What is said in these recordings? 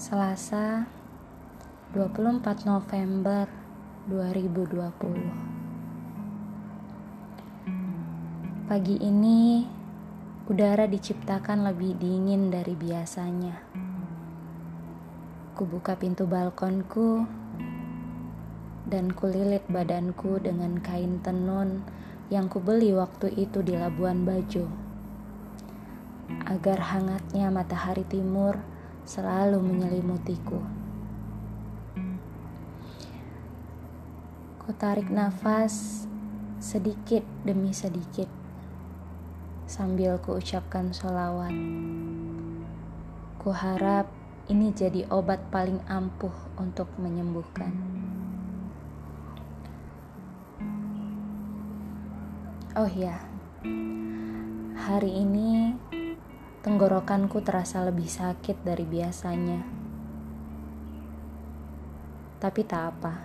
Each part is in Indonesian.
Selasa 24 November 2020 Pagi ini udara diciptakan lebih dingin dari biasanya. Kubuka pintu balkonku dan kulilit badanku dengan kain tenun yang kubeli waktu itu di Labuan Bajo agar hangatnya matahari timur selalu menyelimutiku. Ku tarik nafas sedikit demi sedikit sambil ku ucapkan sholawat. Ku harap ini jadi obat paling ampuh untuk menyembuhkan. Oh ya, hari ini tenggorokanku terasa lebih sakit dari biasanya. Tapi tak apa,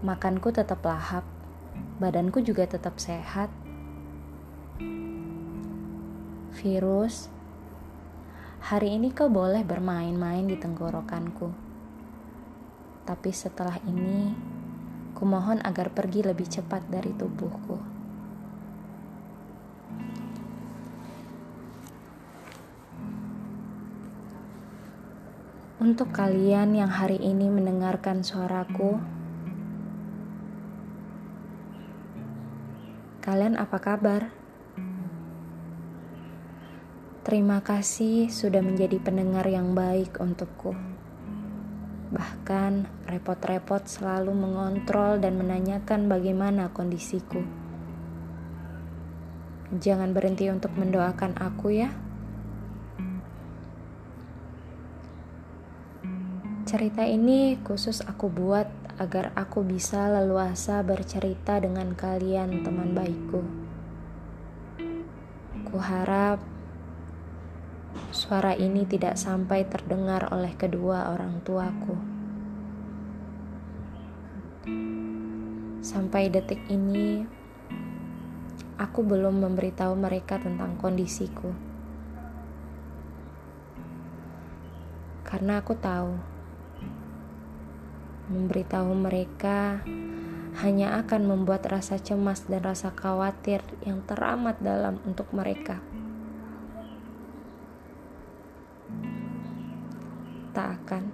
makanku tetap lahap, badanku juga tetap sehat. Virus, hari ini kau boleh bermain-main di tenggorokanku. Tapi setelah ini, kumohon agar pergi lebih cepat dari tubuhku. Untuk kalian yang hari ini mendengarkan suaraku, kalian apa kabar? Terima kasih sudah menjadi pendengar yang baik untukku. Bahkan repot-repot selalu mengontrol dan menanyakan bagaimana kondisiku. Jangan berhenti untuk mendoakan aku ya. Cerita ini khusus aku buat agar aku bisa leluasa bercerita dengan kalian teman baikku. Ku harap suara ini tidak sampai terdengar oleh kedua orang tuaku. Sampai detik ini, aku belum memberitahu mereka tentang kondisiku. Karena aku tahu Memberitahu mereka hanya akan membuat rasa cemas dan rasa khawatir yang teramat dalam untuk mereka. Tak akan.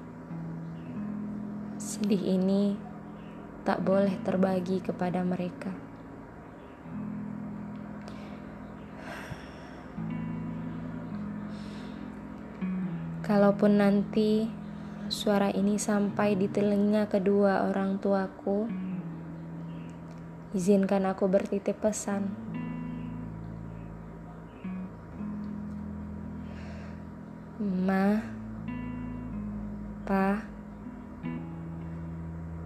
Sedih ini tak boleh terbagi kepada mereka. Kalaupun nanti suara ini sampai di telinga kedua orang tuaku, izinkan aku bertitip pesan. Ma, Pa,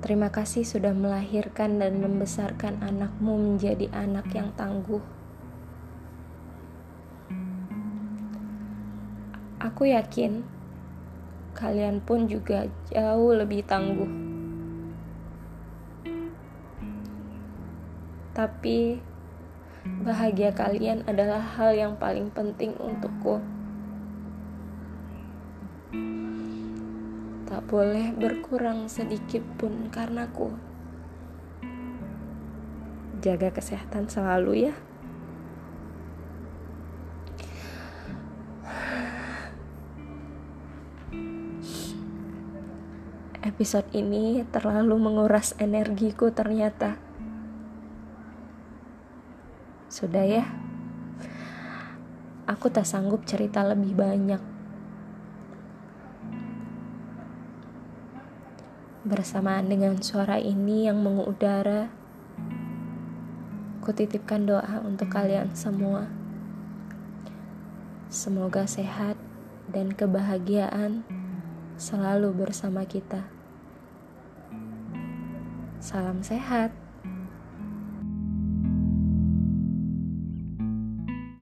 terima kasih sudah melahirkan dan membesarkan anakmu menjadi anak yang tangguh. Aku yakin kalian pun juga jauh lebih tangguh. Tapi bahagia kalian adalah hal yang paling penting untukku. Tak boleh berkurang sedikit pun karenaku. Jaga kesehatan selalu ya. Episode ini terlalu menguras energiku ternyata. Sudah ya. Aku tak sanggup cerita lebih banyak. Bersamaan dengan suara ini yang mengudara, kutitipkan doa untuk kalian semua. Semoga sehat dan kebahagiaan selalu bersama kita. Salam sehat.